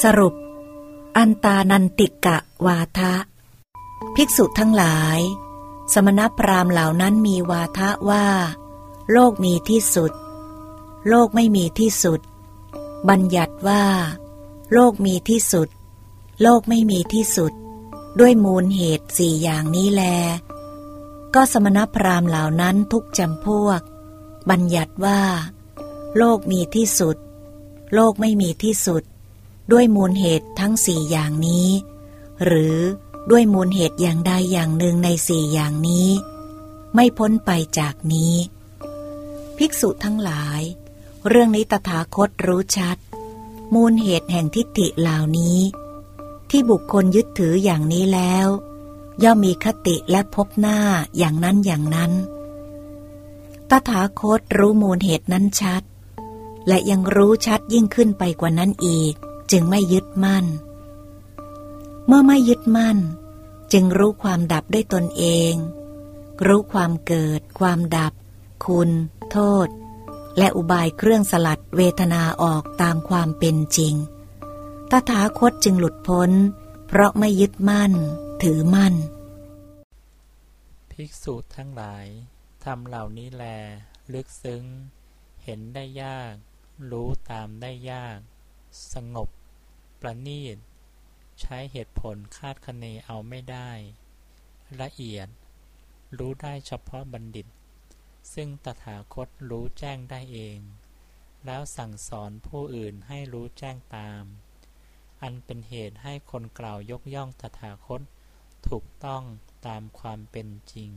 สรุป อันตานันติกะวาทะ ภิกษุทั้งหลาย สมณพราหมณ์เหล่านั้นมีวาทะว่า โลกมีที่สุด โลกไม่มีที่สุด บัญญัติว่า โลกมีที่สุด โลกไม่มีที่สุด ด้วยมูลเหตุสี่อย่างนี้แล ก็สมณพราหมณ์เหล่านั้นทุกจำพวก บัญญัติว่า โลกมีที่สุด โลกไม่มีที่สุด ด้วยมูลเหตุทั้งสี่อย่างนี้ หรือด้วยมูลเหตุอย่างใดอย่างหนึ่งในสี่อย่างนี้ ไม่พ้นไปจากนี้ ภิกษุทั้งหลาย เรื่องนี้ตถาคตรู้ชัด มูลเหตุแห่งทิฏฐิเหล่านี้ ที่บุคคลยึดถืออย่างนี้แล้ว ย่อมมีคติและพบหน้าอย่างนั้นอย่างนั้น ตถาคตรู้มูลเหตุนั้นชัด และยังรู้ชัดยิ่งขึ้นไปกว่านั้นอีก จึงไม่ยึดมั่น เมื่อไม่ยึดมั่น จึงรู้ความดับด้วยตนเอง รู้ความเกิด ความดับ คุณ โทษ และอุบายเครื่องสลัดเวทนาออกตามความเป็นจริง ตถาคตจึงหลุดพ้น เพราะไม่ยึดมั่น ถือมั่น ภิกษุทั้งหลายทำเหล่านี้แล ลึกซึ้ง เห็นได้ยาก รู้ตามได้ยาก สงบ ประณีต ใช้เหตุผลคาดคะเนเอาไม่ได้ ละเอียด รู้ได้เฉพาะบัณฑิต ซึ่งตถาคตรู้แจ้งได้เอง แล้วสั่งสอนผู้อื่นให้รู้แจ้งตาม อันเป็นเหตุให้คนกล่าวยกย่องตถาคตถูกต้องตามความเป็นจริง